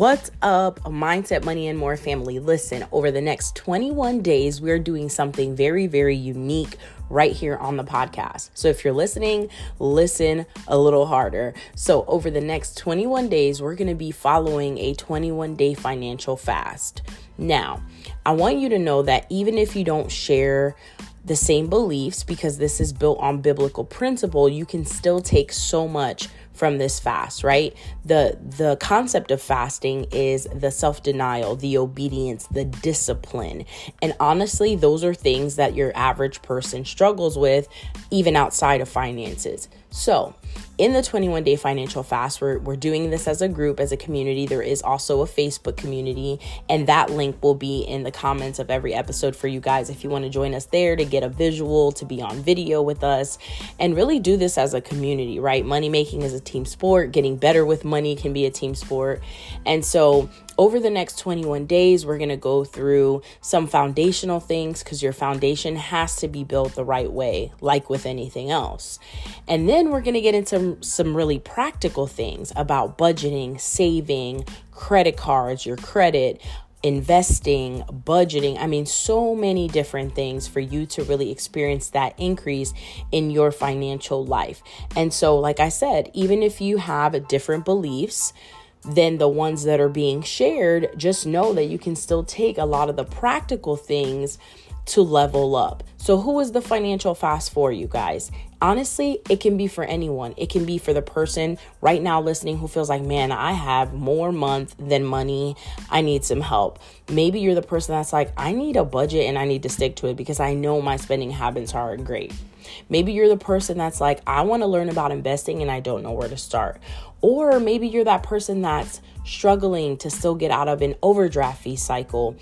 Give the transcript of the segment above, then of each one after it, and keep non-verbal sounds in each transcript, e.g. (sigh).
What's up, Mindset, Money, and More family? Listen, over the next 21 days, we're doing something very, very unique right here on the podcast. So if you're listening, listen a little harder. So over the next 21 days, we're going to be following a 21 day financial fast. Now, I want you to know that even if you don't share the same beliefs because this is built on biblical principle, you can still take so much from this fast, right? The the concept of fasting is the self-denial, the obedience, the discipline. And honestly, those are things that your average person struggles with even outside of finances. So, in the 21 day financial fast, we're, we're doing this as a group, as a community. There is also a Facebook community, and that link will be in the comments of every episode for you guys if you want to join us there to get a visual, to be on video with us, and really do this as a community, right? Money making is a team sport, getting better with money can be a team sport. And so, over the next 21 days, we're going to go through some foundational things because your foundation has to be built the right way, like with anything else. And then we're going to get into some some really practical things about budgeting, saving, credit cards, your credit, investing, budgeting. I mean, so many different things for you to really experience that increase in your financial life. And so, like I said, even if you have different beliefs, than the ones that are being shared, just know that you can still take a lot of the practical things to level up. So, who is the financial fast for you guys? Honestly, it can be for anyone. It can be for the person right now listening who feels like, man, I have more month than money. I need some help. Maybe you're the person that's like, I need a budget and I need to stick to it because I know my spending habits aren't great. Maybe you're the person that's like, I want to learn about investing and I don't know where to start. Or maybe you're that person that's struggling to still get out of an overdraft fee cycle.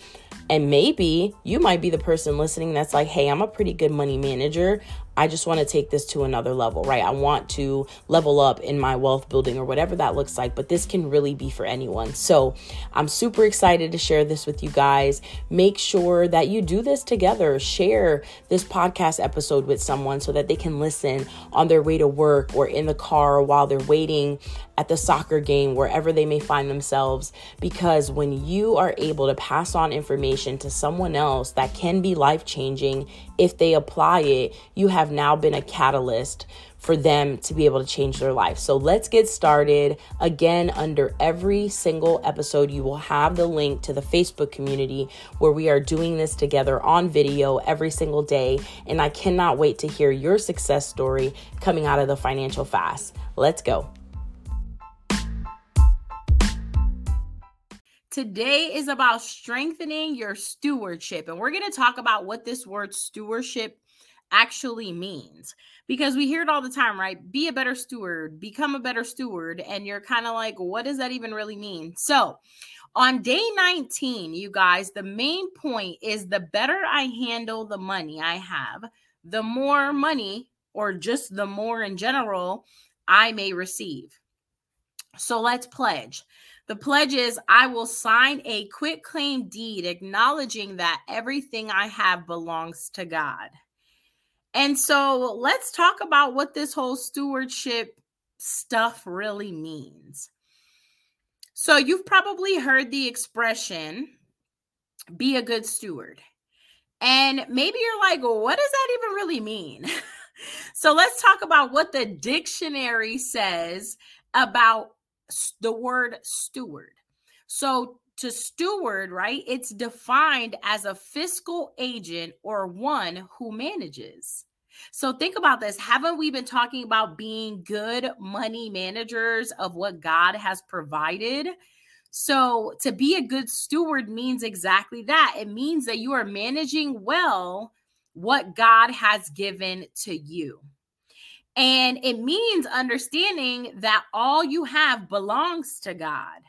And maybe you might be the person listening that's like, hey, I'm a pretty good money manager. I just want to take this to another level, right? I want to level up in my wealth building or whatever that looks like, but this can really be for anyone. So I'm super excited to share this with you guys. Make sure that you do this together. Share this podcast episode with someone so that they can listen on their way to work or in the car while they're waiting at the soccer game, wherever they may find themselves. Because when you are able to pass on information to someone else that can be life changing if they apply it, you have now been a catalyst for them to be able to change their life. So let's get started. Again, under every single episode, you will have the link to the Facebook community where we are doing this together on video every single day. And I cannot wait to hear your success story coming out of the financial fast. Let's go. Today is about strengthening your stewardship. And we're going to talk about what this word stewardship actually means because we hear it all the time, right? Be a better steward, become a better steward. And you're kind of like, what does that even really mean? So, on day 19, you guys, the main point is the better I handle the money I have, the more money, or just the more in general, I may receive. So let's pledge. The pledge is I will sign a quit claim deed acknowledging that everything I have belongs to God. And so let's talk about what this whole stewardship stuff really means. So you've probably heard the expression be a good steward. And maybe you're like, what does that even really mean? (laughs) so let's talk about what the dictionary says about the word steward. So to steward, right, it's defined as a fiscal agent or one who manages. So think about this. Haven't we been talking about being good money managers of what God has provided? So to be a good steward means exactly that. It means that you are managing well what God has given to you. And it means understanding that all you have belongs to God.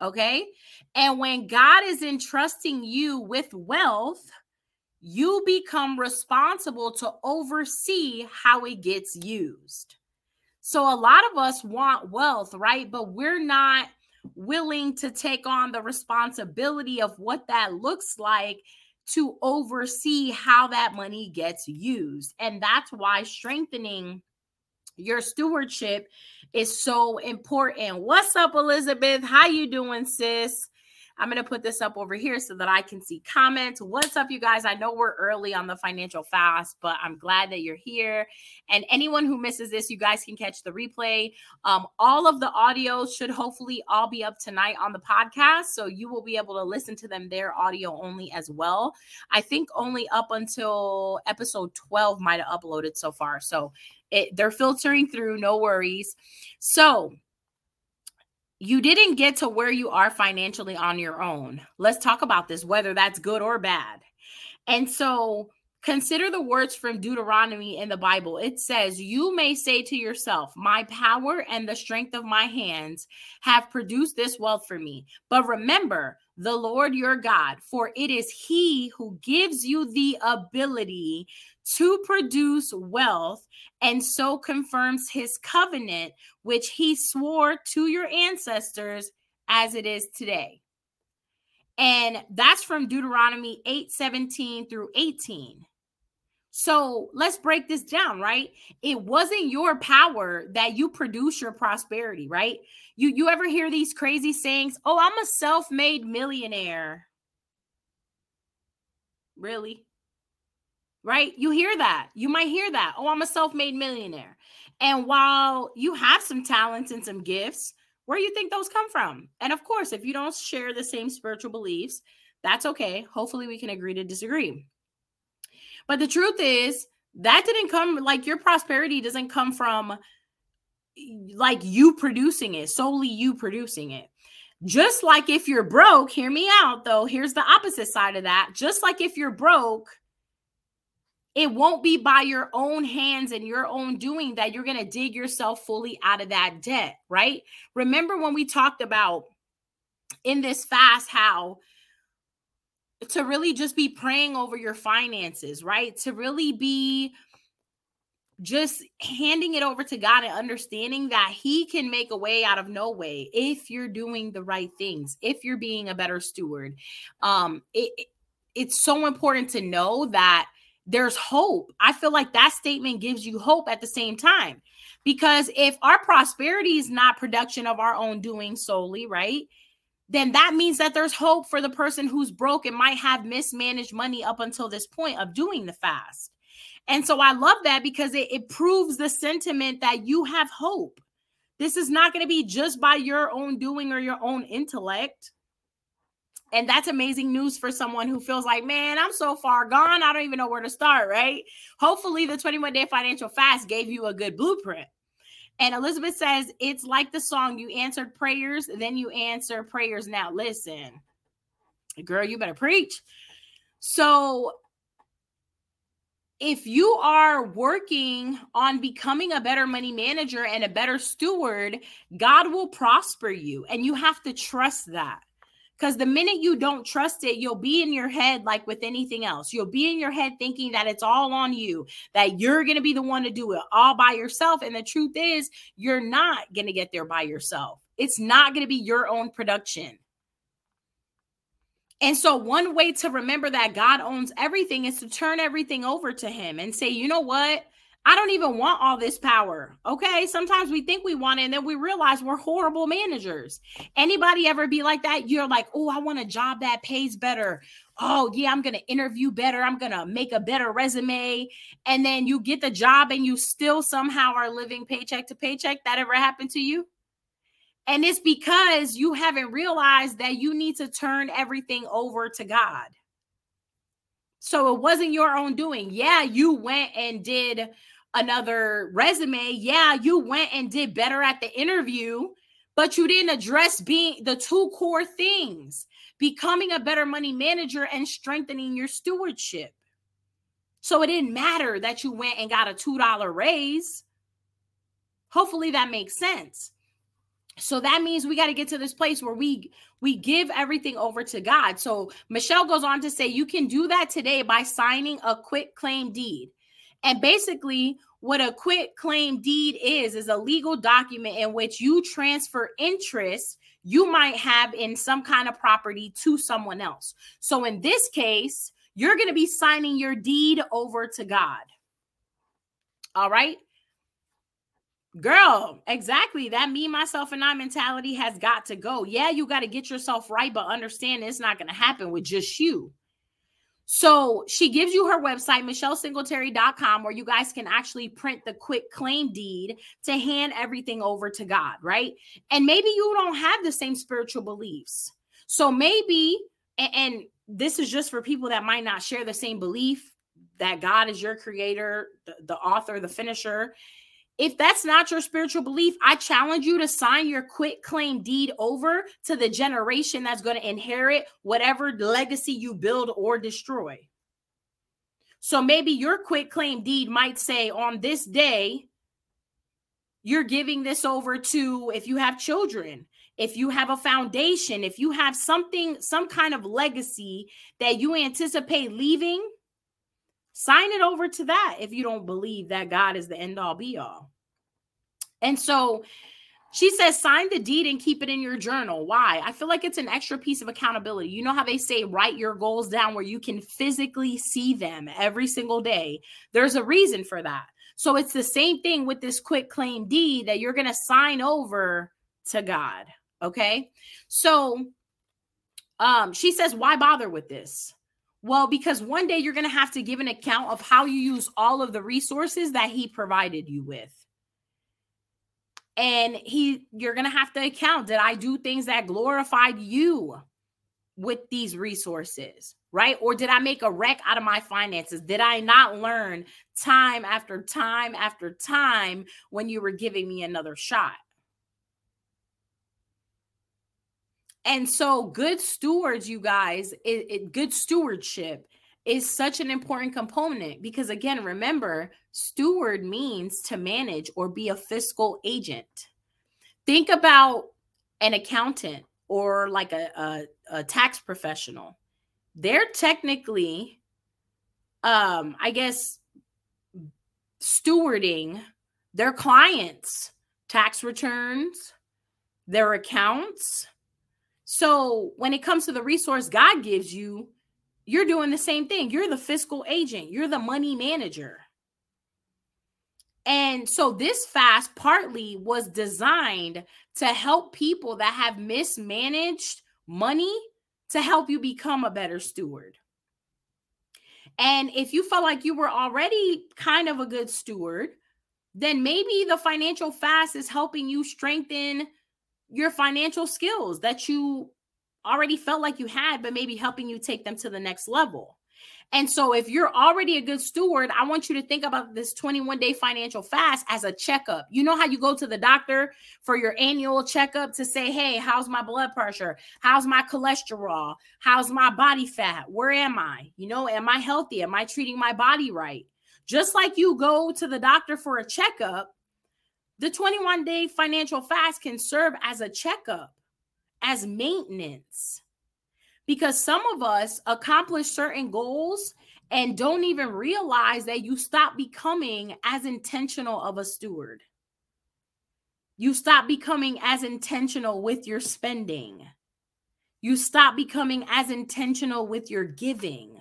Okay. And when God is entrusting you with wealth, you become responsible to oversee how it gets used. So, a lot of us want wealth, right? But we're not willing to take on the responsibility of what that looks like to oversee how that money gets used. And that's why strengthening your stewardship is so important. What's up, Elizabeth? How you doing, sis? I'm going to put this up over here so that I can see comments. What's up, you guys? I know we're early on the financial fast, but I'm glad that you're here. And anyone who misses this, you guys can catch the replay. Um, all of the audio should hopefully all be up tonight on the podcast. So you will be able to listen to them there, audio only as well. I think only up until episode 12 might have uploaded so far. So it, they're filtering through, no worries. So, you didn't get to where you are financially on your own. Let's talk about this, whether that's good or bad. And so consider the words from Deuteronomy in the Bible. It says, You may say to yourself, My power and the strength of my hands have produced this wealth for me. But remember, the Lord your God, for it is He who gives you the ability to produce wealth and so confirms his covenant, which he swore to your ancestors as it is today. And that's from Deuteronomy 8 17 through 18. So let's break this down, right? It wasn't your power that you produce your prosperity, right? You you ever hear these crazy sayings, "Oh, I'm a self-made millionaire." Really? Right? You hear that. You might hear that. Oh, I'm a self made millionaire. And while you have some talents and some gifts, where do you think those come from? And of course, if you don't share the same spiritual beliefs, that's okay. Hopefully, we can agree to disagree. But the truth is, that didn't come like your prosperity doesn't come from like you producing it, solely you producing it. Just like if you're broke, hear me out though. Here's the opposite side of that. Just like if you're broke, it won't be by your own hands and your own doing that you're going to dig yourself fully out of that debt, right? Remember when we talked about in this fast how to really just be praying over your finances, right? To really be just handing it over to God and understanding that He can make a way out of no way if you're doing the right things, if you're being a better steward. Um, it, it's so important to know that there's hope. I feel like that statement gives you hope at the same time. Because if our prosperity is not production of our own doing solely, right? Then that means that there's hope for the person who's broke and might have mismanaged money up until this point of doing the fast. And so I love that because it, it proves the sentiment that you have hope. This is not going to be just by your own doing or your own intellect and that's amazing news for someone who feels like, man, I'm so far gone. I don't even know where to start, right? Hopefully, the 21 day financial fast gave you a good blueprint. And Elizabeth says, it's like the song you answered prayers, then you answer prayers. Now, listen, girl, you better preach. So, if you are working on becoming a better money manager and a better steward, God will prosper you. And you have to trust that. Because the minute you don't trust it, you'll be in your head like with anything else. You'll be in your head thinking that it's all on you, that you're going to be the one to do it all by yourself. And the truth is, you're not going to get there by yourself. It's not going to be your own production. And so, one way to remember that God owns everything is to turn everything over to Him and say, you know what? I don't even want all this power. Okay. Sometimes we think we want it and then we realize we're horrible managers. Anybody ever be like that? You're like, oh, I want a job that pays better. Oh, yeah, I'm going to interview better. I'm going to make a better resume. And then you get the job and you still somehow are living paycheck to paycheck. That ever happened to you? And it's because you haven't realized that you need to turn everything over to God. So it wasn't your own doing. Yeah, you went and did another resume. Yeah, you went and did better at the interview, but you didn't address being the two core things becoming a better money manager and strengthening your stewardship. So it didn't matter that you went and got a $2 raise. Hopefully that makes sense. So that means we got to get to this place where we we give everything over to God. So Michelle goes on to say you can do that today by signing a quit claim deed. And basically, what a quit claim deed is, is a legal document in which you transfer interest you might have in some kind of property to someone else. So in this case, you're going to be signing your deed over to God. All right. Girl, exactly. That me, myself, and I mentality has got to go. Yeah, you got to get yourself right, but understand it's not going to happen with just you. So she gives you her website, michellesingletary.com, where you guys can actually print the quit claim deed to hand everything over to God, right? And maybe you don't have the same spiritual beliefs. So maybe, and, and this is just for people that might not share the same belief that God is your creator, the, the author, the finisher. If that's not your spiritual belief, I challenge you to sign your quit claim deed over to the generation that's going to inherit whatever legacy you build or destroy. So maybe your quit claim deed might say on this day, you're giving this over to if you have children, if you have a foundation, if you have something, some kind of legacy that you anticipate leaving, sign it over to that if you don't believe that God is the end all be all. And so she says, sign the deed and keep it in your journal. Why? I feel like it's an extra piece of accountability. You know how they say, write your goals down where you can physically see them every single day? There's a reason for that. So it's the same thing with this quit claim deed that you're going to sign over to God. Okay. So um, she says, why bother with this? Well, because one day you're going to have to give an account of how you use all of the resources that he provided you with. And he you're going to have to account did I do things that glorified you with these resources, right? Or did I make a wreck out of my finances? Did I not learn time after time after time when you were giving me another shot? And so, good stewards, you guys, it, it, good stewardship is such an important component because, again, remember, steward means to manage or be a fiscal agent. Think about an accountant or like a, a, a tax professional. They're technically, um, I guess, stewarding their clients' tax returns, their accounts so when it comes to the resource God gives you, you're doing the same thing. You're the fiscal agent, you're the money manager. And so this fast partly was designed to help people that have mismanaged money to help you become a better steward. And if you felt like you were already kind of a good steward, then maybe the financial fast is helping you strengthen your financial skills that you already felt like you had, but maybe helping you take them to the next level. And so, if you're already a good steward, I want you to think about this 21 day financial fast as a checkup. You know how you go to the doctor for your annual checkup to say, Hey, how's my blood pressure? How's my cholesterol? How's my body fat? Where am I? You know, am I healthy? Am I treating my body right? Just like you go to the doctor for a checkup, the 21 day financial fast can serve as a checkup, as maintenance, because some of us accomplish certain goals and don't even realize that you stop becoming as intentional of a steward. You stop becoming as intentional with your spending. You stop becoming as intentional with your giving.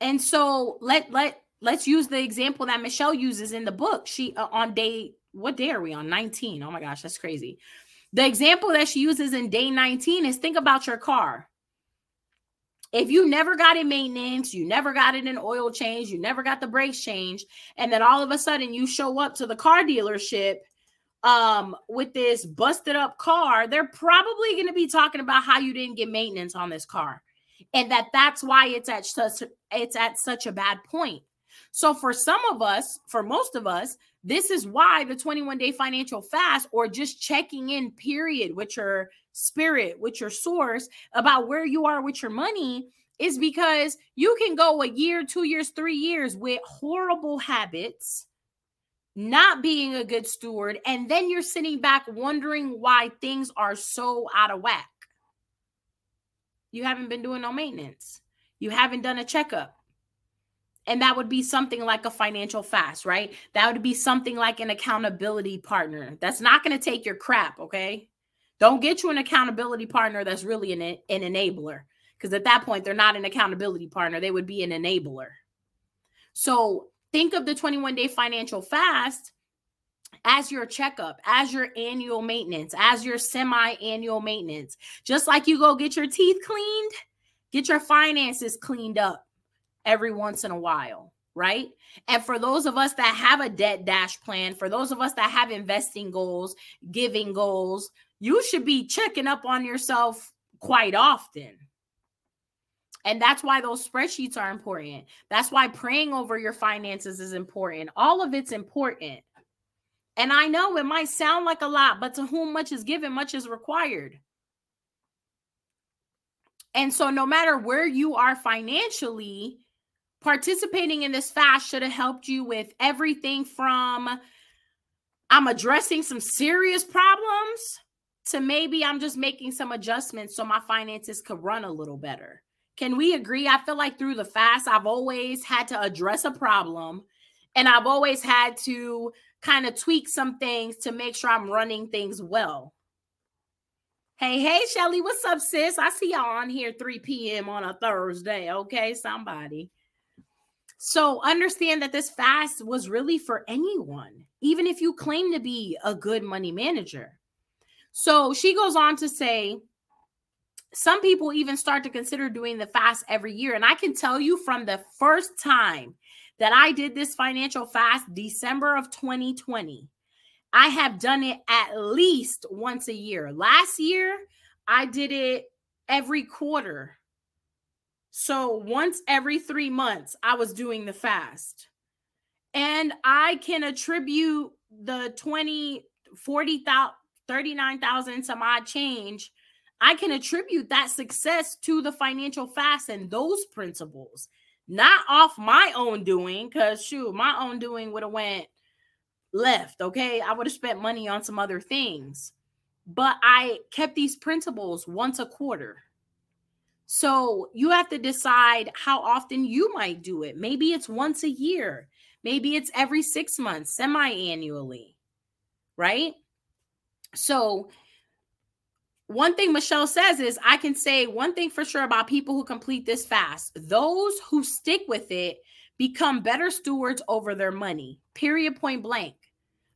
And so let let let's use the example that Michelle uses in the book. She uh, on day what day are we on? 19. Oh my gosh, that's crazy. The example that she uses in day 19 is think about your car. If you never got it maintenance, you never got it an oil change, you never got the brakes changed, and then all of a sudden you show up to the car dealership um with this busted up car, they're probably going to be talking about how you didn't get maintenance on this car and that that's why it's at such it's at such a bad point so, for some of us, for most of us, this is why the 21 day financial fast or just checking in, period, with your spirit, with your source about where you are with your money is because you can go a year, two years, three years with horrible habits, not being a good steward, and then you're sitting back wondering why things are so out of whack. You haven't been doing no maintenance, you haven't done a checkup and that would be something like a financial fast, right? That would be something like an accountability partner that's not going to take your crap, okay? Don't get you an accountability partner that's really an, an enabler because at that point, they're not an accountability partner, they would be an enabler. So think of the 21 day financial fast as your checkup, as your annual maintenance, as your semi annual maintenance. Just like you go get your teeth cleaned, get your finances cleaned up every once in a while, right? And for those of us that have a debt dash plan, for those of us that have investing goals, giving goals, you should be checking up on yourself quite often. And that's why those spreadsheets are important. That's why praying over your finances is important. All of it's important. And I know it might sound like a lot, but to whom much is given, much is required. And so, no matter where you are financially, participating in this fast should have helped you with everything from I'm addressing some serious problems to maybe I'm just making some adjustments so my finances could run a little better. Can we agree? I feel like through the fast, I've always had to address a problem and I've always had to kind of tweak some things to make sure I'm running things well. Hey, hey, Shelly, what's up, sis? I see y'all on here 3 p.m. on a Thursday. Okay, somebody. So understand that this fast was really for anyone, even if you claim to be a good money manager. So she goes on to say, some people even start to consider doing the fast every year. And I can tell you from the first time that I did this financial fast, December of 2020. I have done it at least once a year. Last year, I did it every quarter. So once every three months, I was doing the fast. And I can attribute the 20, 40,000, 39,000 some odd change. I can attribute that success to the financial fast and those principles not off my own doing, because shoot, my own doing would have went left. Okay. I would have spent money on some other things. But I kept these principles once a quarter. So you have to decide how often you might do it. Maybe it's once a year. Maybe it's every six months, semi annually. Right. So one thing Michelle says is I can say one thing for sure about people who complete this fast those who stick with it become better stewards over their money, period, point blank.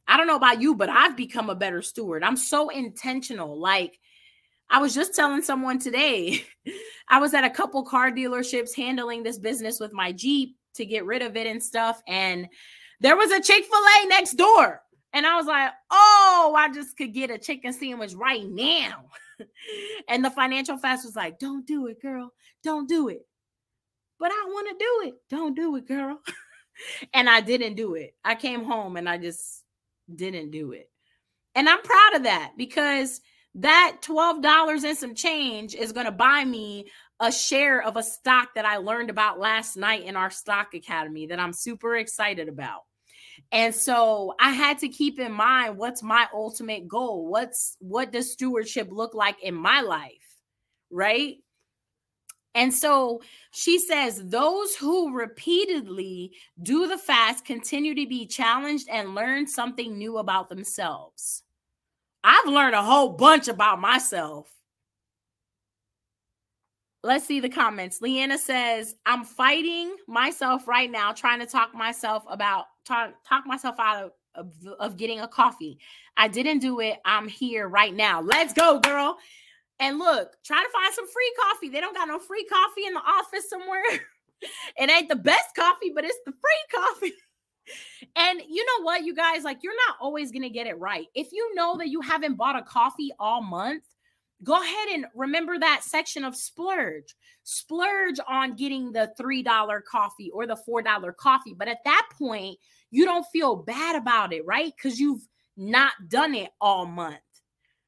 I don't know about you, but I've become a better steward. I'm so intentional. Like, I was just telling someone today, (laughs) I was at a couple car dealerships handling this business with my Jeep to get rid of it and stuff. And there was a Chick fil A next door. And I was like, oh, I just could get a chicken sandwich right now. (laughs) and the financial fast was like, don't do it, girl. Don't do it. But I want to do it. Don't do it, girl. (laughs) and I didn't do it. I came home and I just didn't do it. And I'm proud of that because that $12 and some change is going to buy me a share of a stock that I learned about last night in our stock academy that I'm super excited about. And so I had to keep in mind what's my ultimate goal? What's what does stewardship look like in my life? Right? And so she says, those who repeatedly do the fast continue to be challenged and learn something new about themselves. I've learned a whole bunch about myself. Let's see the comments. Leanna says, I'm fighting myself right now, trying to talk myself about talk, talk myself out of, of, of getting a coffee. I didn't do it. I'm here right now. Let's go, girl. And look, try to find some free coffee. They don't got no free coffee in the office somewhere. (laughs) it ain't the best coffee, but it's the free coffee. (laughs) and you know what, you guys, like you're not always going to get it right. If you know that you haven't bought a coffee all month, go ahead and remember that section of splurge. Splurge on getting the $3 coffee or the $4 coffee. But at that point, you don't feel bad about it, right? Because you've not done it all month.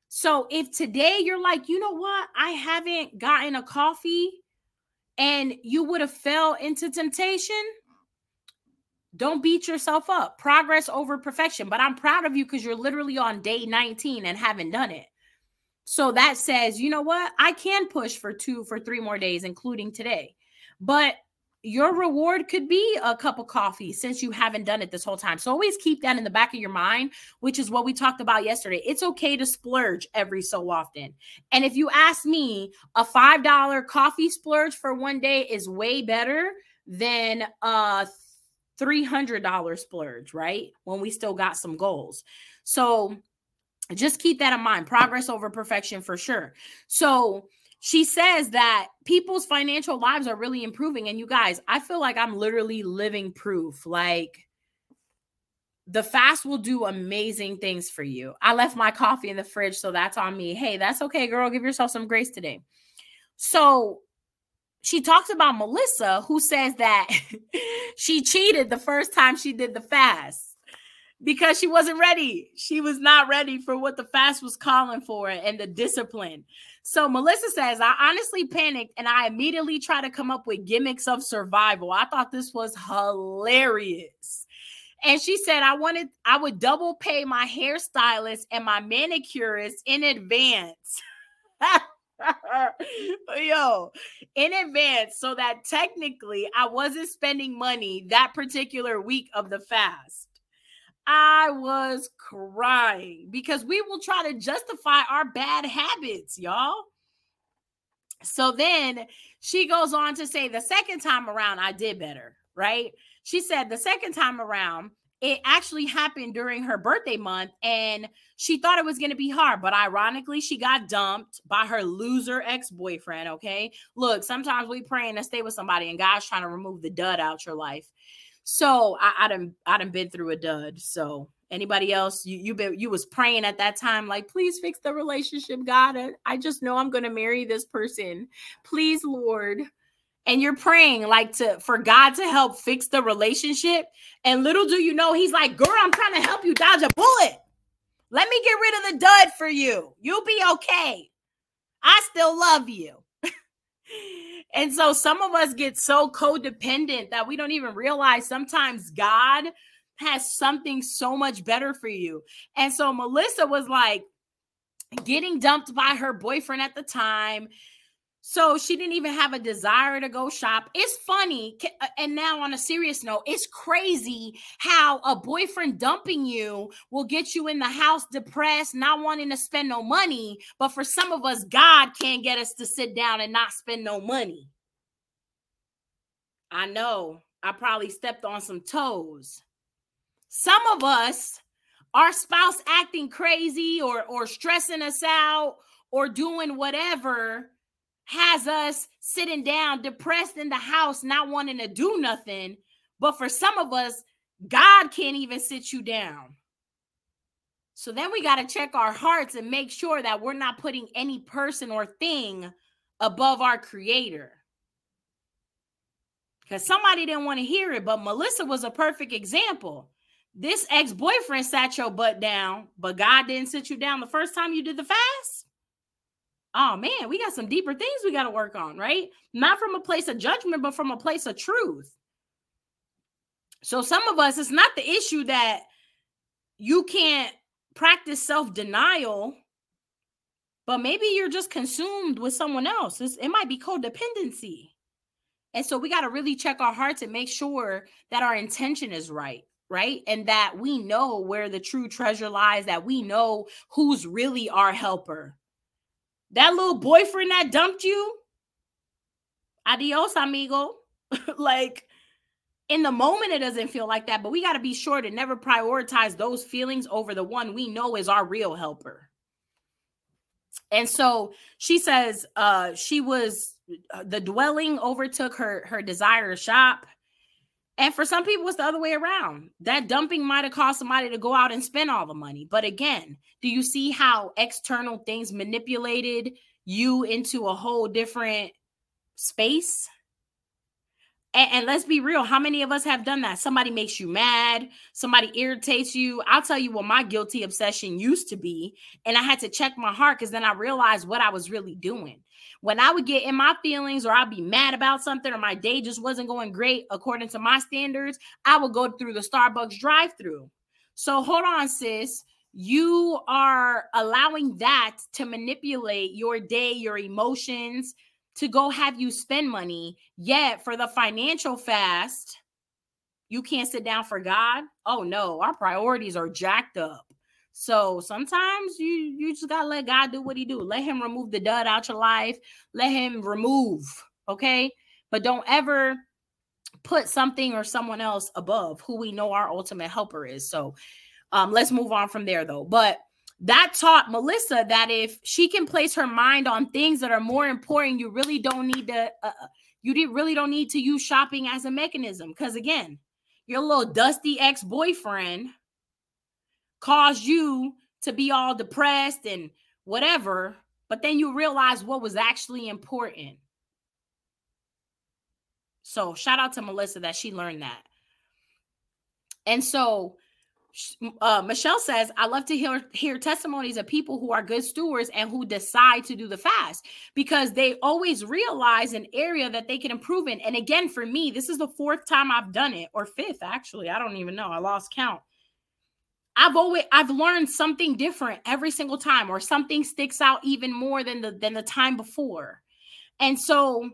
So if today you're like, you know what, I haven't gotten a coffee and you would have fell into temptation, don't beat yourself up. Progress over perfection. But I'm proud of you because you're literally on day 19 and haven't done it. So that says, you know what? I can push for two, for three more days, including today. But your reward could be a cup of coffee since you haven't done it this whole time. So always keep that in the back of your mind, which is what we talked about yesterday. It's okay to splurge every so often. And if you ask me, a $5 coffee splurge for one day is way better than a $300 splurge, right? When we still got some goals. So just keep that in mind. Progress over perfection for sure. So she says that people's financial lives are really improving. And you guys, I feel like I'm literally living proof. Like, the fast will do amazing things for you. I left my coffee in the fridge, so that's on me. Hey, that's okay, girl. Give yourself some grace today. So she talks about Melissa, who says that (laughs) she cheated the first time she did the fast because she wasn't ready. She was not ready for what the fast was calling for and the discipline. So Melissa says, I honestly panicked and I immediately tried to come up with gimmicks of survival. I thought this was hilarious. And she said, I wanted, I would double pay my hairstylist and my manicurist in advance. (laughs) (laughs) Yo, in advance, so that technically I wasn't spending money that particular week of the fast. I was crying because we will try to justify our bad habits, y'all. So then she goes on to say, the second time around, I did better, right? She said the second time around, it actually happened during her birthday month and she thought it was going to be hard but ironically she got dumped by her loser ex-boyfriend okay? Look sometimes we praying to stay with somebody and god's trying to remove the dud out your life. So i i done i done been through a dud so anybody else? You you been you was praying at that time like please fix the relationship god i just know i'm going to marry this person. Please lord and you're praying like to for God to help fix the relationship. And little do you know, he's like, girl, I'm trying to help you dodge a bullet. Let me get rid of the dud for you. You'll be okay. I still love you. (laughs) and so some of us get so codependent that we don't even realize sometimes God has something so much better for you. And so Melissa was like getting dumped by her boyfriend at the time so she didn't even have a desire to go shop. It's funny. Uh, and now, on a serious note, it's crazy how a boyfriend dumping you will get you in the house depressed, not wanting to spend no money. But for some of us, God can't get us to sit down and not spend no money. I know I probably stepped on some toes. Some of us, our spouse acting crazy or, or stressing us out or doing whatever has us sitting down, depressed in the house, not wanting to do nothing. But for some of us, God can't even sit you down. So then we got to check our hearts and make sure that we're not putting any person or thing above our creator. Because somebody didn't want to hear it, but Melissa was a perfect example. This ex boyfriend sat your butt down, but God didn't sit you down the first time you did the fast oh man, we got some deeper things we got to work on, right? Not from a place of judgment, but from a place of truth. So some of us, it's not the issue that you can't practice self denial, but maybe you're just consumed with someone else. It's, it might be codependency. And so we got to really check our hearts and make sure that our intention is right, right? And that we know where the true treasure lies, that we know who's really our helper that little boyfriend that dumped you, adios, amigo. (laughs) like in the moment, it doesn't feel like that, but we got to be sure to never prioritize those feelings over the one we know is our real helper. And so she says uh she was uh, the dwelling overtook her her desire to shop and for some people, it's the other way around. That dumping might have caused somebody to go out and spend all the money. But again, do you see how external things manipulated you into a whole different space? And, and, let's be real, how many of us have done that? Somebody makes you mad, somebody irritates you. I'll tell you what my guilty obsession used to be. And I had to check my heart because then I realized what I was really doing when I would get in my feelings or I'd be mad about something or my day just wasn't going great according to my standards, I would go through the Starbucks drive through. So hold on, sis. You are allowing that to manipulate your day, your emotions, to go have you spend money. Yet for the financial fast, you can't sit down for God. Oh no, our priorities are jacked up. So sometimes you you just gotta let God do what He do. Let Him remove the dud out your life. Let Him remove. Okay, but don't ever put something or someone else above who we know our ultimate helper is. So um, let's move on from there though. But that taught Melissa that if she can place her mind on things that are more important, you really don't need to. Uh, uh you really don't need to use shopping as a mechanism because again, your little dusty ex boyfriend caused you to be all depressed and whatever, but then you realize what was actually important. So shout out to Melissa that she learned that. And so uh, Michelle says, I love to hear, hear testimonies of people who are good stewards and who decide to do the fast because they always realize an area that they can improve in. And again, for me, this is the fourth time I've done it, or fifth, actually. I don't even know. I lost count. I've always I've learned something different every single time, or something sticks out even more than the than the time before. And so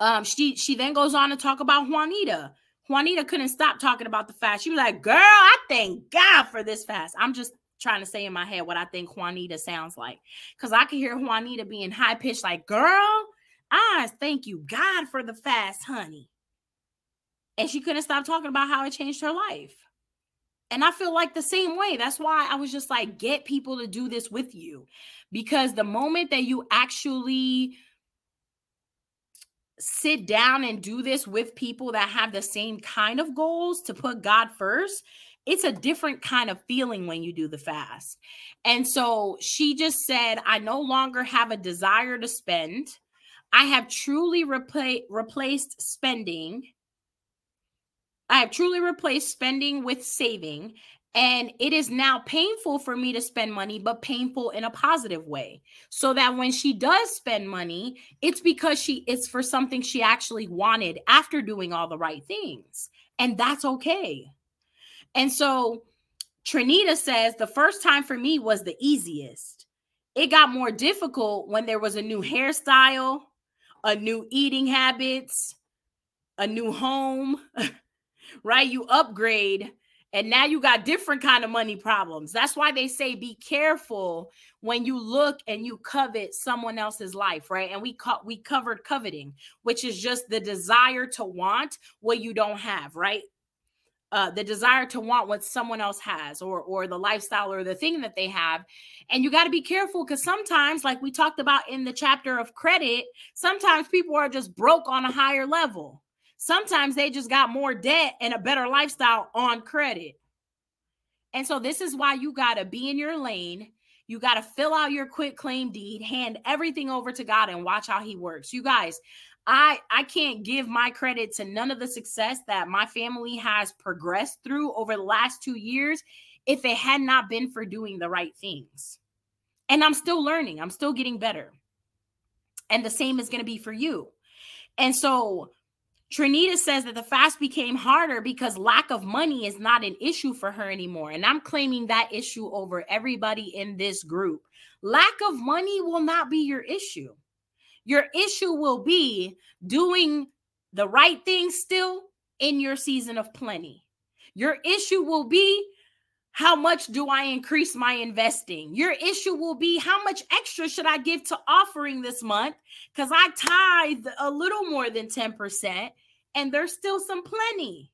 um, she she then goes on to talk about Juanita. Juanita couldn't stop talking about the fast. She was like, "Girl, I thank God for this fast." I'm just trying to say in my head what I think Juanita sounds like, because I can hear Juanita being high pitched, like, "Girl, I thank you God for the fast, honey." And she couldn't stop talking about how it changed her life. And I feel like the same way. That's why I was just like, get people to do this with you. Because the moment that you actually sit down and do this with people that have the same kind of goals to put God first, it's a different kind of feeling when you do the fast. And so she just said, I no longer have a desire to spend. I have truly repla- replaced spending. I have truly replaced spending with saving. And it is now painful for me to spend money, but painful in a positive way. So that when she does spend money, it's because she it's for something she actually wanted after doing all the right things. And that's okay. And so Trinita says the first time for me was the easiest. It got more difficult when there was a new hairstyle, a new eating habits, a new home, (laughs) right? You upgrade and now you got different kind of money problems. That's why they say be careful when you look and you covet someone else's life right? And we co- we covered coveting which is just the desire to want what you don't have right? Uh, the desire to want what someone else has or or the lifestyle or the thing that they have. And you got to be careful because sometimes like we talked about in the chapter of credit sometimes people are just broke on a higher level Sometimes they just got more debt and a better lifestyle on credit. And so this is why you got to be in your lane. You got to fill out your quit claim deed, hand everything over to God and watch how he works. You guys, I I can't give my credit to none of the success that my family has progressed through over the last 2 years if it had not been for doing the right things. And I'm still learning. I'm still getting better. And the same is going to be for you. And so Trinita says that the fast became harder because lack of money is not an issue for her anymore. And I'm claiming that issue over everybody in this group. Lack of money will not be your issue. Your issue will be doing the right thing still in your season of plenty. Your issue will be how much do I increase my investing? Your issue will be how much extra should I give to offering this month? Because I tithe a little more than 10%, and there's still some plenty,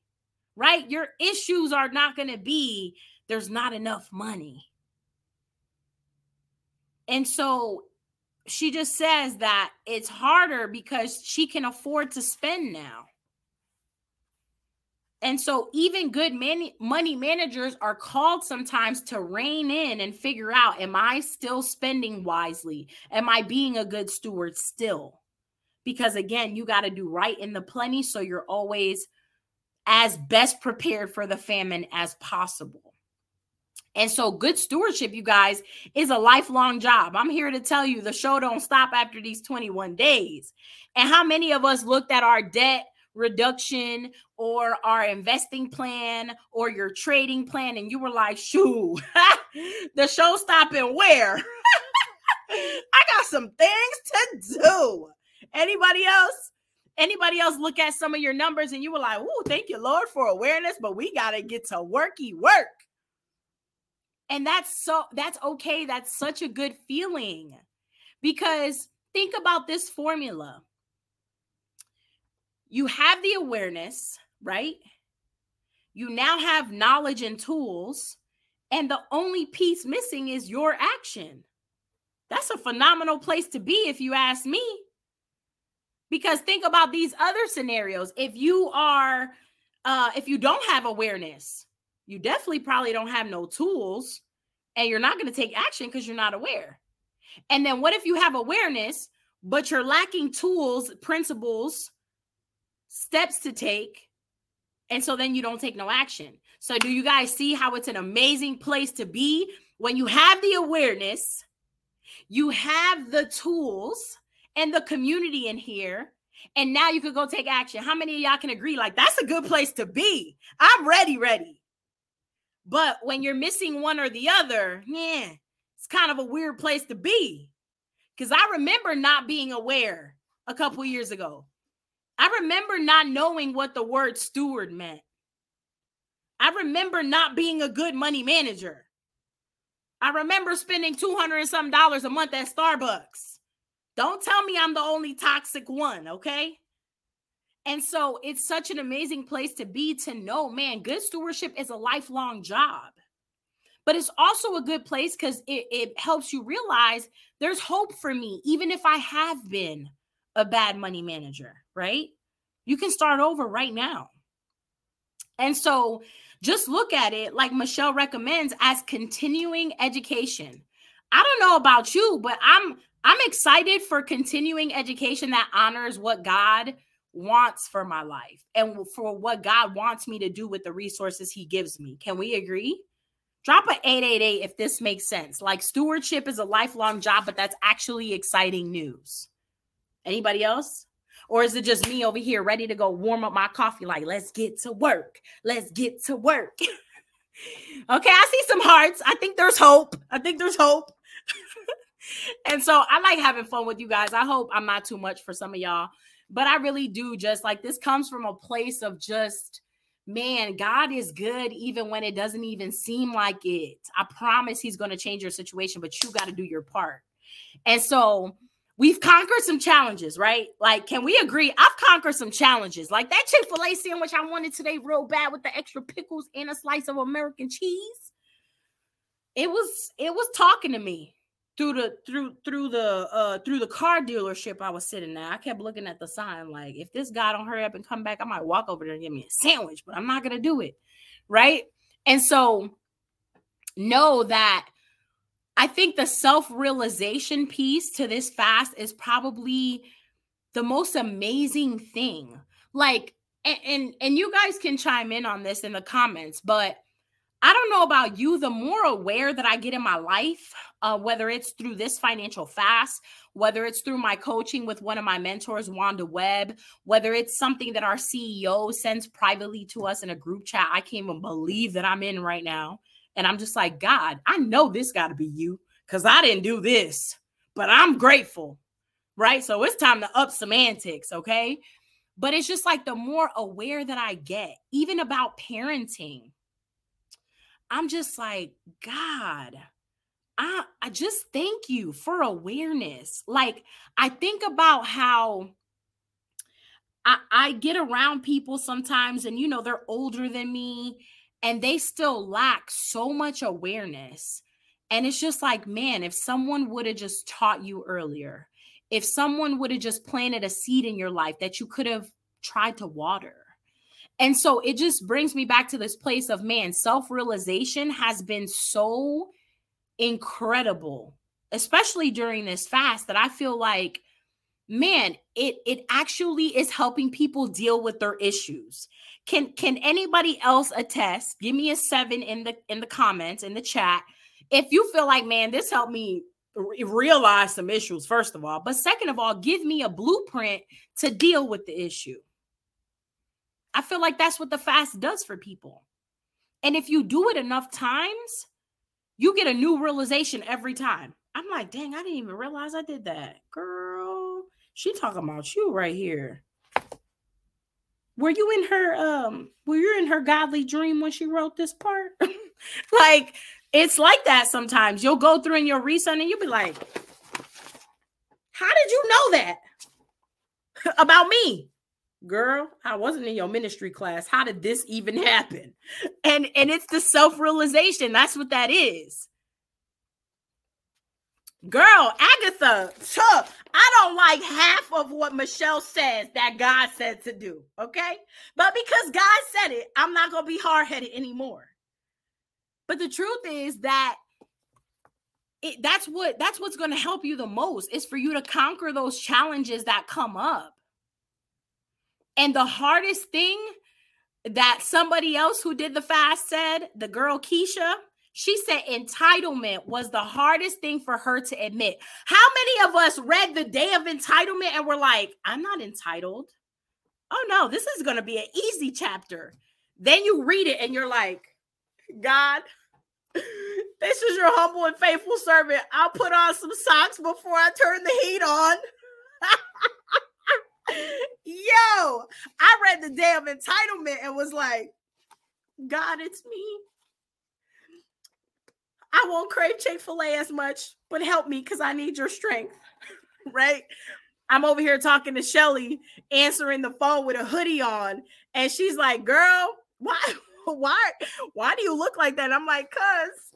right? Your issues are not going to be there's not enough money. And so she just says that it's harder because she can afford to spend now. And so, even good money, managers are called sometimes to rein in and figure out Am I still spending wisely? Am I being a good steward still? Because again, you got to do right in the plenty so you're always as best prepared for the famine as possible. And so good stewardship, you guys, is a lifelong job. I'm here to tell you the show don't stop after these 21 days. And how many of us looked at our debt reduction or our investing plan or your trading plan and you were like, shoo, (laughs) the show stopping where? (laughs) I got some things to do. Anybody else? Anybody else look at some of your numbers and you were like, oh, thank you, Lord, for awareness, but we got to get to worky work. And that's so, that's okay. That's such a good feeling because think about this formula you have the awareness, right? You now have knowledge and tools, and the only piece missing is your action. That's a phenomenal place to be, if you ask me. Because think about these other scenarios. If you are, uh, if you don't have awareness, you definitely probably don't have no tools, and you're not going to take action because you're not aware. And then what if you have awareness, but you're lacking tools, principles, steps to take, and so then you don't take no action. So, do you guys see how it's an amazing place to be when you have the awareness, you have the tools and the community in here, and now you could go take action? How many of y'all can agree? Like, that's a good place to be. I'm ready, ready. But when you're missing one or the other, yeah, it's kind of a weird place to be. Because I remember not being aware a couple years ago. I remember not knowing what the word steward meant. I remember not being a good money manager. I remember spending 200 and some dollars a month at Starbucks. Don't tell me I'm the only toxic one, okay? And so it's such an amazing place to be to know, man, good stewardship is a lifelong job. But it's also a good place because it, it helps you realize there's hope for me, even if I have been a bad money manager, right? You can start over right now. And so just look at it like Michelle recommends as continuing education. I don't know about you, but I'm I'm excited for continuing education that honors what God wants for my life and for what God wants me to do with the resources he gives me. Can we agree? Drop a 888 if this makes sense. Like stewardship is a lifelong job, but that's actually exciting news. Anybody else? Or is it just me over here ready to go warm up my coffee? Like, let's get to work. Let's get to work. (laughs) okay, I see some hearts. I think there's hope. I think there's hope. (laughs) and so I like having fun with you guys. I hope I'm not too much for some of y'all, but I really do just like this comes from a place of just, man, God is good even when it doesn't even seem like it. I promise He's going to change your situation, but you got to do your part. And so, we've conquered some challenges, right? Like, can we agree? I've conquered some challenges. Like that Chick fil A sandwich I wanted today, real bad with the extra pickles and a slice of American cheese. It was it was talking to me through the through through the uh through the car dealership I was sitting there. I kept looking at the sign like if this guy don't hurry up and come back, I might walk over there and get me a sandwich, but I'm not gonna do it. Right. And so know that I think the self realization piece to this fast is probably the most amazing thing. Like, and, and, and you guys can chime in on this in the comments, but I don't know about you. The more aware that I get in my life, uh, whether it's through this financial fast, whether it's through my coaching with one of my mentors, Wanda Webb, whether it's something that our CEO sends privately to us in a group chat, I can't even believe that I'm in right now. And I'm just like, God, I know this got to be you because I didn't do this, but I'm grateful. Right. So it's time to up semantics. Okay. But it's just like the more aware that I get, even about parenting, I'm just like, God, I, I just thank you for awareness. Like, I think about how I, I get around people sometimes, and you know, they're older than me and they still lack so much awareness. And it's just like, man, if someone would have just taught you earlier, if someone would have just planted a seed in your life that you could have tried to water. And so it just brings me back to this place of man, self realization has been so incredible, especially during this fast, that I feel like man it it actually is helping people deal with their issues. Can can anybody else attest? Give me a seven in the in the comments in the chat. If you feel like man this helped me realize some issues first of all but second of all give me a blueprint to deal with the issue. I feel like that's what the fast does for people. And if you do it enough times you get a new realization every time. I'm like dang i didn't even realize i did that girl she talking about you right here. Were you in her um were you in her godly dream when she wrote this part? (laughs) like it's like that sometimes. You'll go through in your research and you'll be like, How did you know that (laughs) about me? girl i wasn't in your ministry class how did this even (laughs) happen and and it's the self-realization that's what that is girl agatha i don't like half of what michelle says that god said to do okay? But because god said it i'm not gonna be hard-headed anymore. But the truth is that it, that's what that's what's going to help you the most is for you to conquer those challenges that come up. And the hardest thing that somebody else who did the fast said, the girl Keisha, she said entitlement was the hardest thing for her to admit. How many of us read the day of entitlement and were like, I'm not entitled? Oh no, this is going to be an easy chapter. Then you read it and you're like, God, this is your humble and faithful servant. I'll put on some socks before I turn the heat on. (laughs) Yo, I read the day of entitlement and was like, God, it's me. I won't crave Chick fil A as much, but help me because I need your strength. (laughs) right? I'm over here talking to Shelly, answering the phone with a hoodie on, and she's like, Girl, why, (laughs) why, why do you look like that? I'm like, Cuz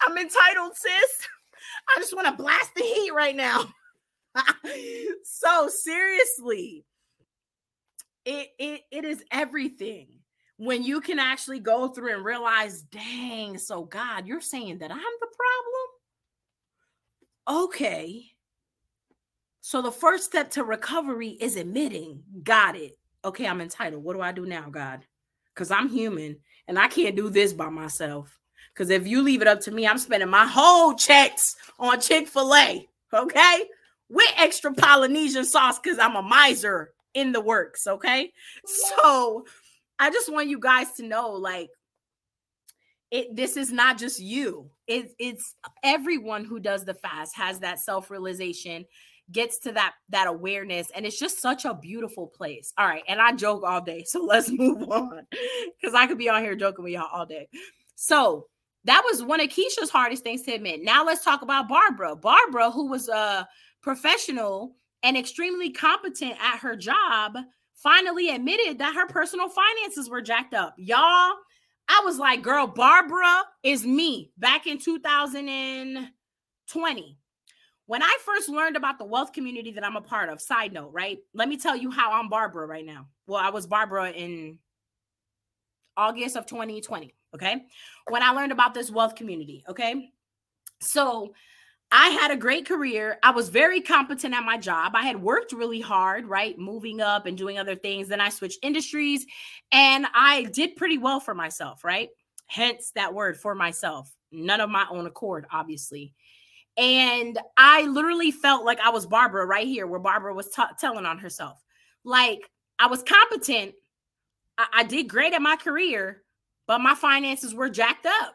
I'm entitled, sis. (laughs) I just want to blast the heat right now. so seriously, it, it it is everything when you can actually go through and realize, dang, so God, you're saying that I'm the problem? Okay. So the first step to recovery is admitting, got it. Okay, I'm entitled. What do I do now, God? Because I'm human and I can't do this by myself. Because if you leave it up to me, I'm spending my whole checks on Chick fil A. Okay with extra Polynesian sauce because I'm a miser in the works. Okay. So I just want you guys to know like, it, this is not just you. It, it's everyone who does the fast has that self realization, gets to that that awareness, and it's just such a beautiful place. All right, and I joke all day, so (laughs) let's move on because I could be on here joking with y'all all day. So that was one of Keisha's hardest things to admit. Now let's talk about Barbara. Barbara, who was a professional and extremely competent at her job, finally admitted that her personal finances were jacked up. Y'all, I was like, girl, Barbara is me back in 2020. When I first learned about the wealth community that I'm a part of, side note, right? Let me tell you how I'm Barbara right now. Well, I was Barbara in August of 2020. Okay. When I learned about this wealth community. Okay. So I had a great career. I was very competent at my job. I had worked really hard, right? Moving up and doing other things. Then I switched industries and I did pretty well for myself, right? Hence that word for myself. None of my own accord, obviously. And I literally felt like I was Barbara right here, where Barbara was t- telling on herself. Like I was competent. I-, I did great at my career, but my finances were jacked up.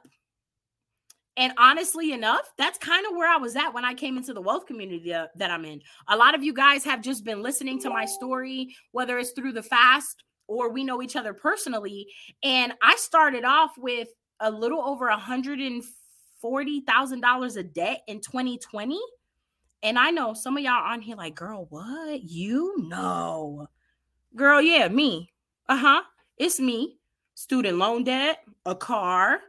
And honestly enough, that's kind of where I was at when I came into the wealth community uh, that I'm in. A lot of you guys have just been listening to my story, whether it's through the fast or we know each other personally. And I started off with a little over a hundred and forty thousand dollars a debt in 2020. And I know some of y'all on here like, girl, what? You know. Girl, yeah, me. Uh-huh. It's me. Student loan debt, a car,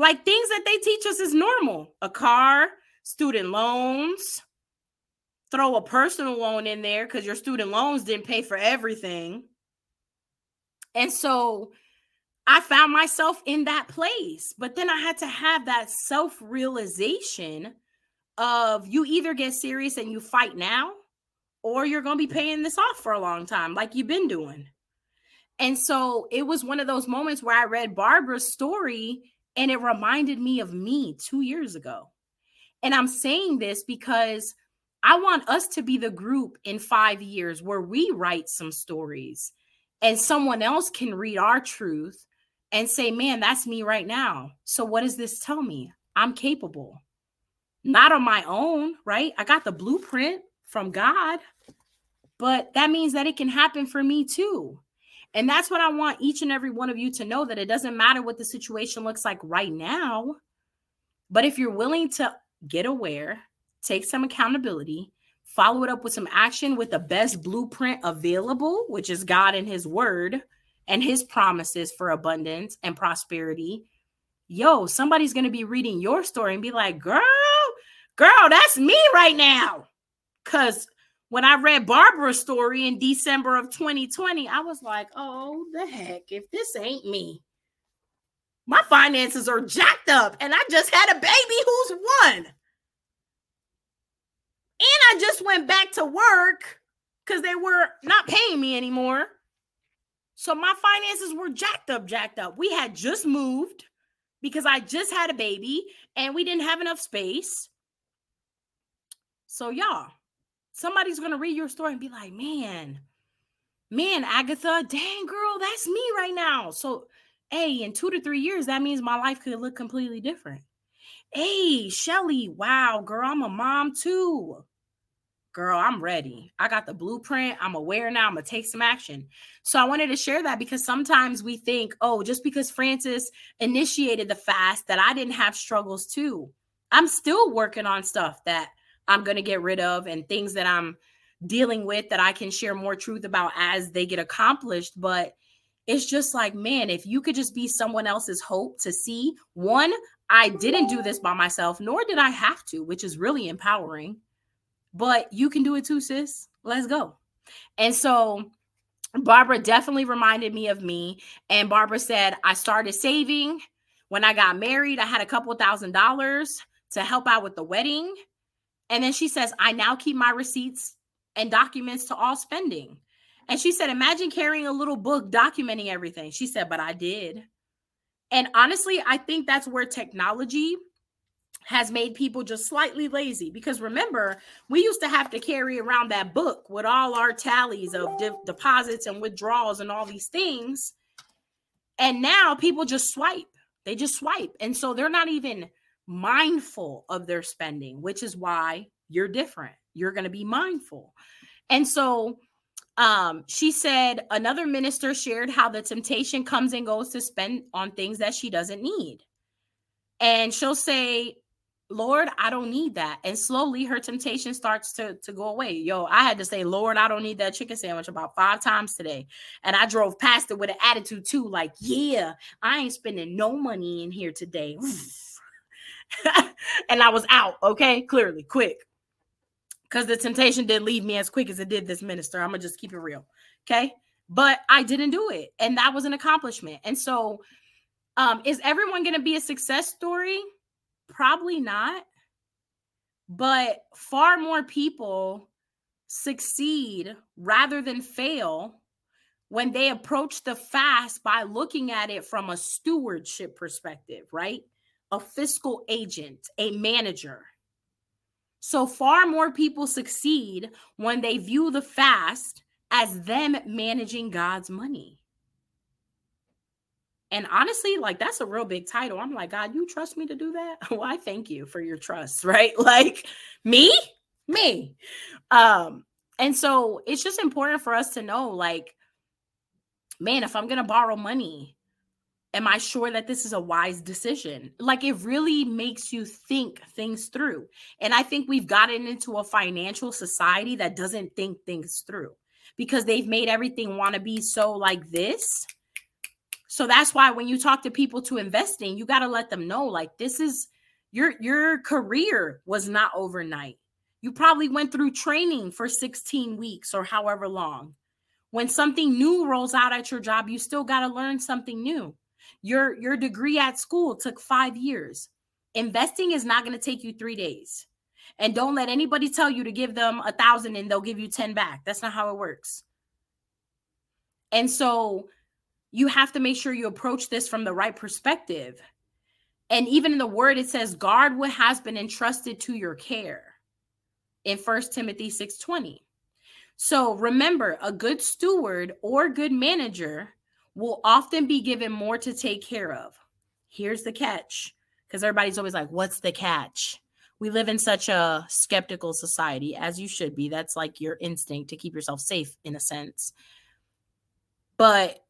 like things that they teach us is normal a car, student loans, throw a personal loan in there because your student loans didn't pay for everything. And so I found myself in that place. But then I had to have that self realization of you either get serious and you fight now, or you're going to be paying this off for a long time, like you've been doing. And so it was one of those moments where I read Barbara's story and it reminded me of me two years ago. And I'm saying this because I want us to be the group in five years where we write some stories and someone else can read our truth and say, man, that's me right now. So, what does this tell me? I'm capable. Not on my own, right? I got the blueprint from God, but that means that it can happen for me too. And that's what I want each and every one of you to know that it doesn't matter what the situation looks like right now. But if you're willing to get aware, take some accountability, follow it up with some action with the best blueprint available, which is God and His Word and His promises for abundance and prosperity, yo, somebody's going to be reading your story and be like, girl, girl, that's me right now. Because when I read Barbara's story in December of 2020, I was like, oh, the heck, if this ain't me, my finances are jacked up and I just had a baby who's one. And I just went back to work because they were not paying me anymore. So my finances were jacked up, jacked up. We had just moved because I just had a baby and we didn't have enough space. So, y'all, somebody's going to read your story and be like, man, man, Agatha, dang, girl, that's me right now. So, hey, in two to three years, that means my life could look completely different. Hey, Shelly, wow, girl, I'm a mom too girl, I'm ready. I got the blueprint. I'm aware now. I'm going to take some action. So I wanted to share that because sometimes we think, oh, just because Francis initiated the fast, that I didn't have struggles too. I'm still working on stuff that I'm going to get rid of and things that I'm dealing with that I can share more truth about as they get accomplished. But it's just like, man, if you could just be someone else's hope to see one, I didn't do this by myself, nor did I have to, which is really empowering but you can do it too, sis. Let's go. And so Barbara definitely reminded me of me. And Barbara said, I started saving when I got married. I had a couple thousand dollars to help out with the wedding. And then she says, I now keep my receipts and documents to all spending. And she said, Imagine carrying a little book documenting everything. She said, But I did. And honestly, I think that's where technology has made people just slightly lazy because remember we used to have to carry around that book with all our tallies of de- deposits and withdrawals and all these things and now people just swipe they just swipe and so they're not even mindful of their spending which is why you're different you're going to be mindful and so um, she said another minister shared how the temptation comes and goes to spend on things that she doesn't need and she'll say Lord, I don't need that. And slowly her temptation starts to, to go away. Yo, I had to say, Lord, I don't need that chicken sandwich about five times today. And I drove past it with an attitude too, like, yeah, I ain't spending no money in here today. (laughs) and I was out, okay? Clearly, quick. Because the temptation didn't leave me as quick as it did this minister. I'm gonna just keep it real. Okay. But I didn't do it. And that was an accomplishment. And so um, is everyone gonna be a success story? Probably not. But far more people succeed rather than fail when they approach the fast by looking at it from a stewardship perspective, right? A fiscal agent, a manager. So far more people succeed when they view the fast as them managing God's money. And honestly, like that's a real big title. I'm like, God, you trust me to do that? (laughs) Well, I thank you for your trust, (laughs) right? Like me, me. Um, and so it's just important for us to know, like, man, if I'm gonna borrow money, am I sure that this is a wise decision? Like it really makes you think things through. And I think we've gotten into a financial society that doesn't think things through because they've made everything want to be so like this so that's why when you talk to people to investing, you got to let them know like this is your your career was not overnight. You probably went through training for 16 weeks or however long. When something new rolls out at your job, you still got to learn something new. Your your degree at school took 5 years. Investing is not going to take you 3 days. And don't let anybody tell you to give them a thousand and they'll give you 10 back. That's not how it works. And so you have to make sure you approach this from the right perspective. And even in the word, it says, guard what has been entrusted to your care in First Timothy 6:20. So remember, a good steward or good manager will often be given more to take care of. Here's the catch, because everybody's always like, what's the catch? We live in such a skeptical society, as you should be. That's like your instinct to keep yourself safe in a sense. But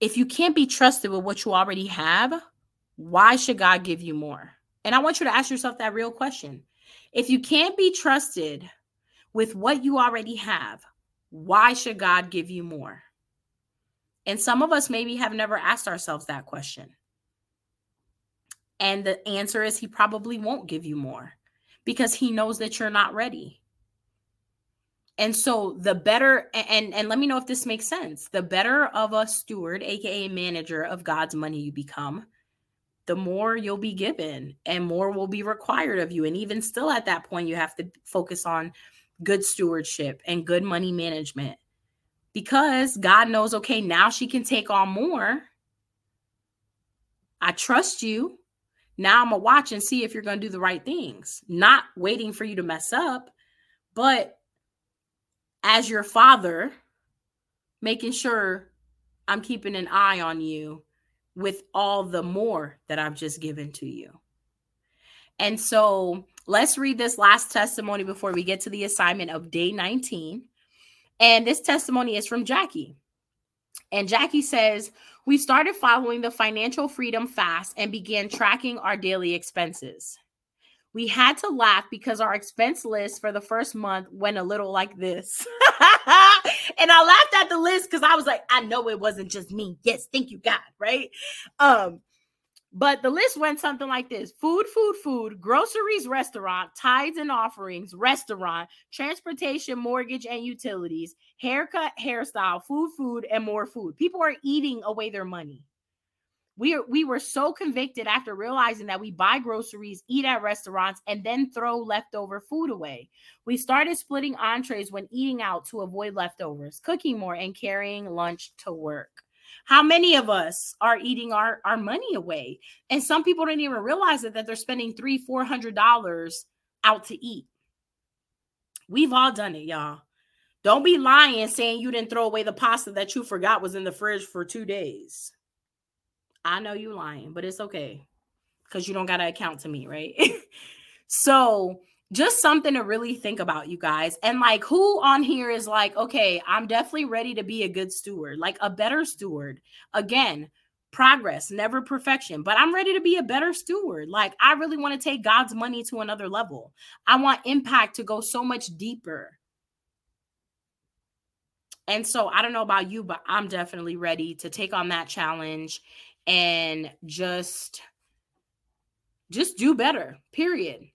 if you can't be trusted with what you already have, why should God give you more? And I want you to ask yourself that real question. If you can't be trusted with what you already have, why should God give you more? And some of us maybe have never asked ourselves that question. And the answer is he probably won't give you more because he knows that you're not ready. And so the better and and let me know if this makes sense. The better of a steward, aka manager of God's money you become, the more you'll be given and more will be required of you. And even still at that point you have to focus on good stewardship and good money management. Because God knows okay, now she can take on more. I trust you. Now I'm gonna watch and see if you're gonna do the right things, not waiting for you to mess up, but as your father, making sure I'm keeping an eye on you with all the more that I've just given to you. And so let's read this last testimony before we get to the assignment of day 19. And this testimony is from Jackie. And Jackie says, We started following the financial freedom fast and began tracking our daily expenses. We had to laugh because our expense list for the first month went a little like this. (laughs) and I laughed at the list because I was like, I know it wasn't just me. Yes, thank you, God, right? Um, but the list went something like this food, food, food, groceries, restaurant, tithes and offerings, restaurant, transportation, mortgage, and utilities, haircut, hairstyle, food, food, and more food. People are eating away their money. We, are, we were so convicted after realizing that we buy groceries, eat at restaurants, and then throw leftover food away. We started splitting entrees when eating out to avoid leftovers, cooking more, and carrying lunch to work. How many of us are eating our, our money away? And some people don't even realize it that they're spending three, four hundred dollars out to eat. We've all done it, y'all. Don't be lying saying you didn't throw away the pasta that you forgot was in the fridge for two days. I know you lying, but it's okay because you don't got to account to me, right? (laughs) so just something to really think about, you guys. And like, who on here is like, okay, I'm definitely ready to be a good steward, like a better steward. Again, progress, never perfection, but I'm ready to be a better steward. Like, I really want to take God's money to another level. I want impact to go so much deeper. And so, I don't know about you, but I'm definitely ready to take on that challenge and just just do better. Period.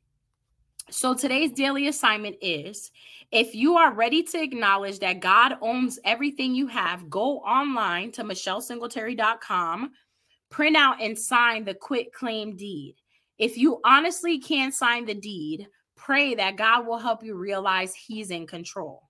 So today's daily assignment is if you are ready to acknowledge that God owns everything you have, go online to michellesingletary.com, print out and sign the quit claim deed. If you honestly can't sign the deed, pray that God will help you realize he's in control.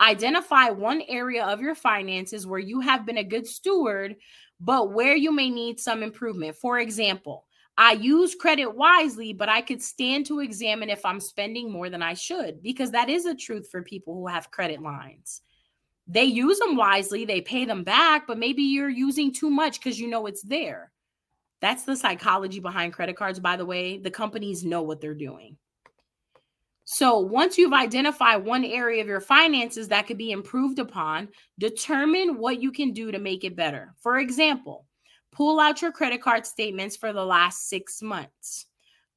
Identify one area of your finances where you have been a good steward, but where you may need some improvement. For example, I use credit wisely, but I could stand to examine if I'm spending more than I should because that is a truth for people who have credit lines. They use them wisely, they pay them back, but maybe you're using too much because you know it's there. That's the psychology behind credit cards, by the way. The companies know what they're doing. So, once you've identified one area of your finances that could be improved upon, determine what you can do to make it better. For example, Pull out your credit card statements for the last six months.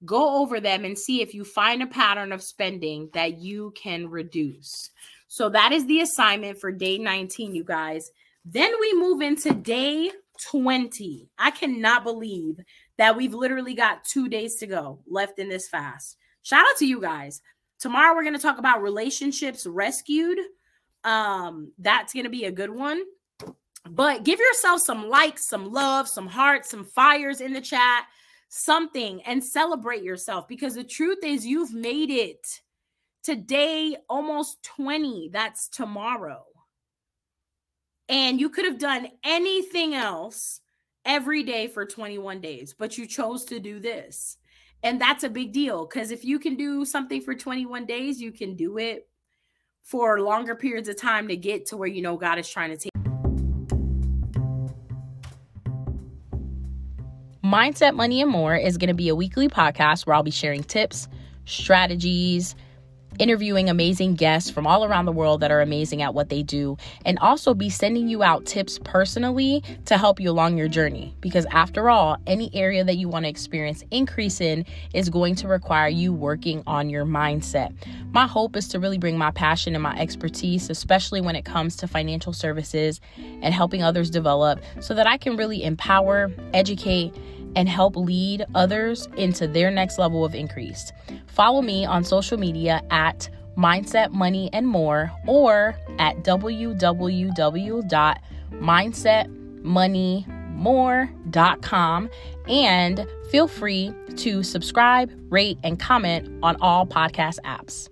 Go over them and see if you find a pattern of spending that you can reduce. So that is the assignment for day 19, you guys. Then we move into day 20. I cannot believe that we've literally got two days to go left in this fast. Shout out to you guys. Tomorrow we're going to talk about relationships rescued. Um, that's going to be a good one. But give yourself some likes, some love, some hearts, some fires in the chat, something, and celebrate yourself because the truth is, you've made it today, almost 20. That's tomorrow. And you could have done anything else every day for 21 days, but you chose to do this. And that's a big deal because if you can do something for 21 days, you can do it for longer periods of time to get to where you know God is trying to take. Mindset Money and More is going to be a weekly podcast where I'll be sharing tips, strategies, interviewing amazing guests from all around the world that are amazing at what they do, and also be sending you out tips personally to help you along your journey. Because after all, any area that you want to experience increase in is going to require you working on your mindset. My hope is to really bring my passion and my expertise, especially when it comes to financial services and helping others develop, so that I can really empower, educate, and help lead others into their next level of increase. Follow me on social media at Mindset Money and More or at www.mindsetmoneymore.com and feel free to subscribe, rate, and comment on all podcast apps.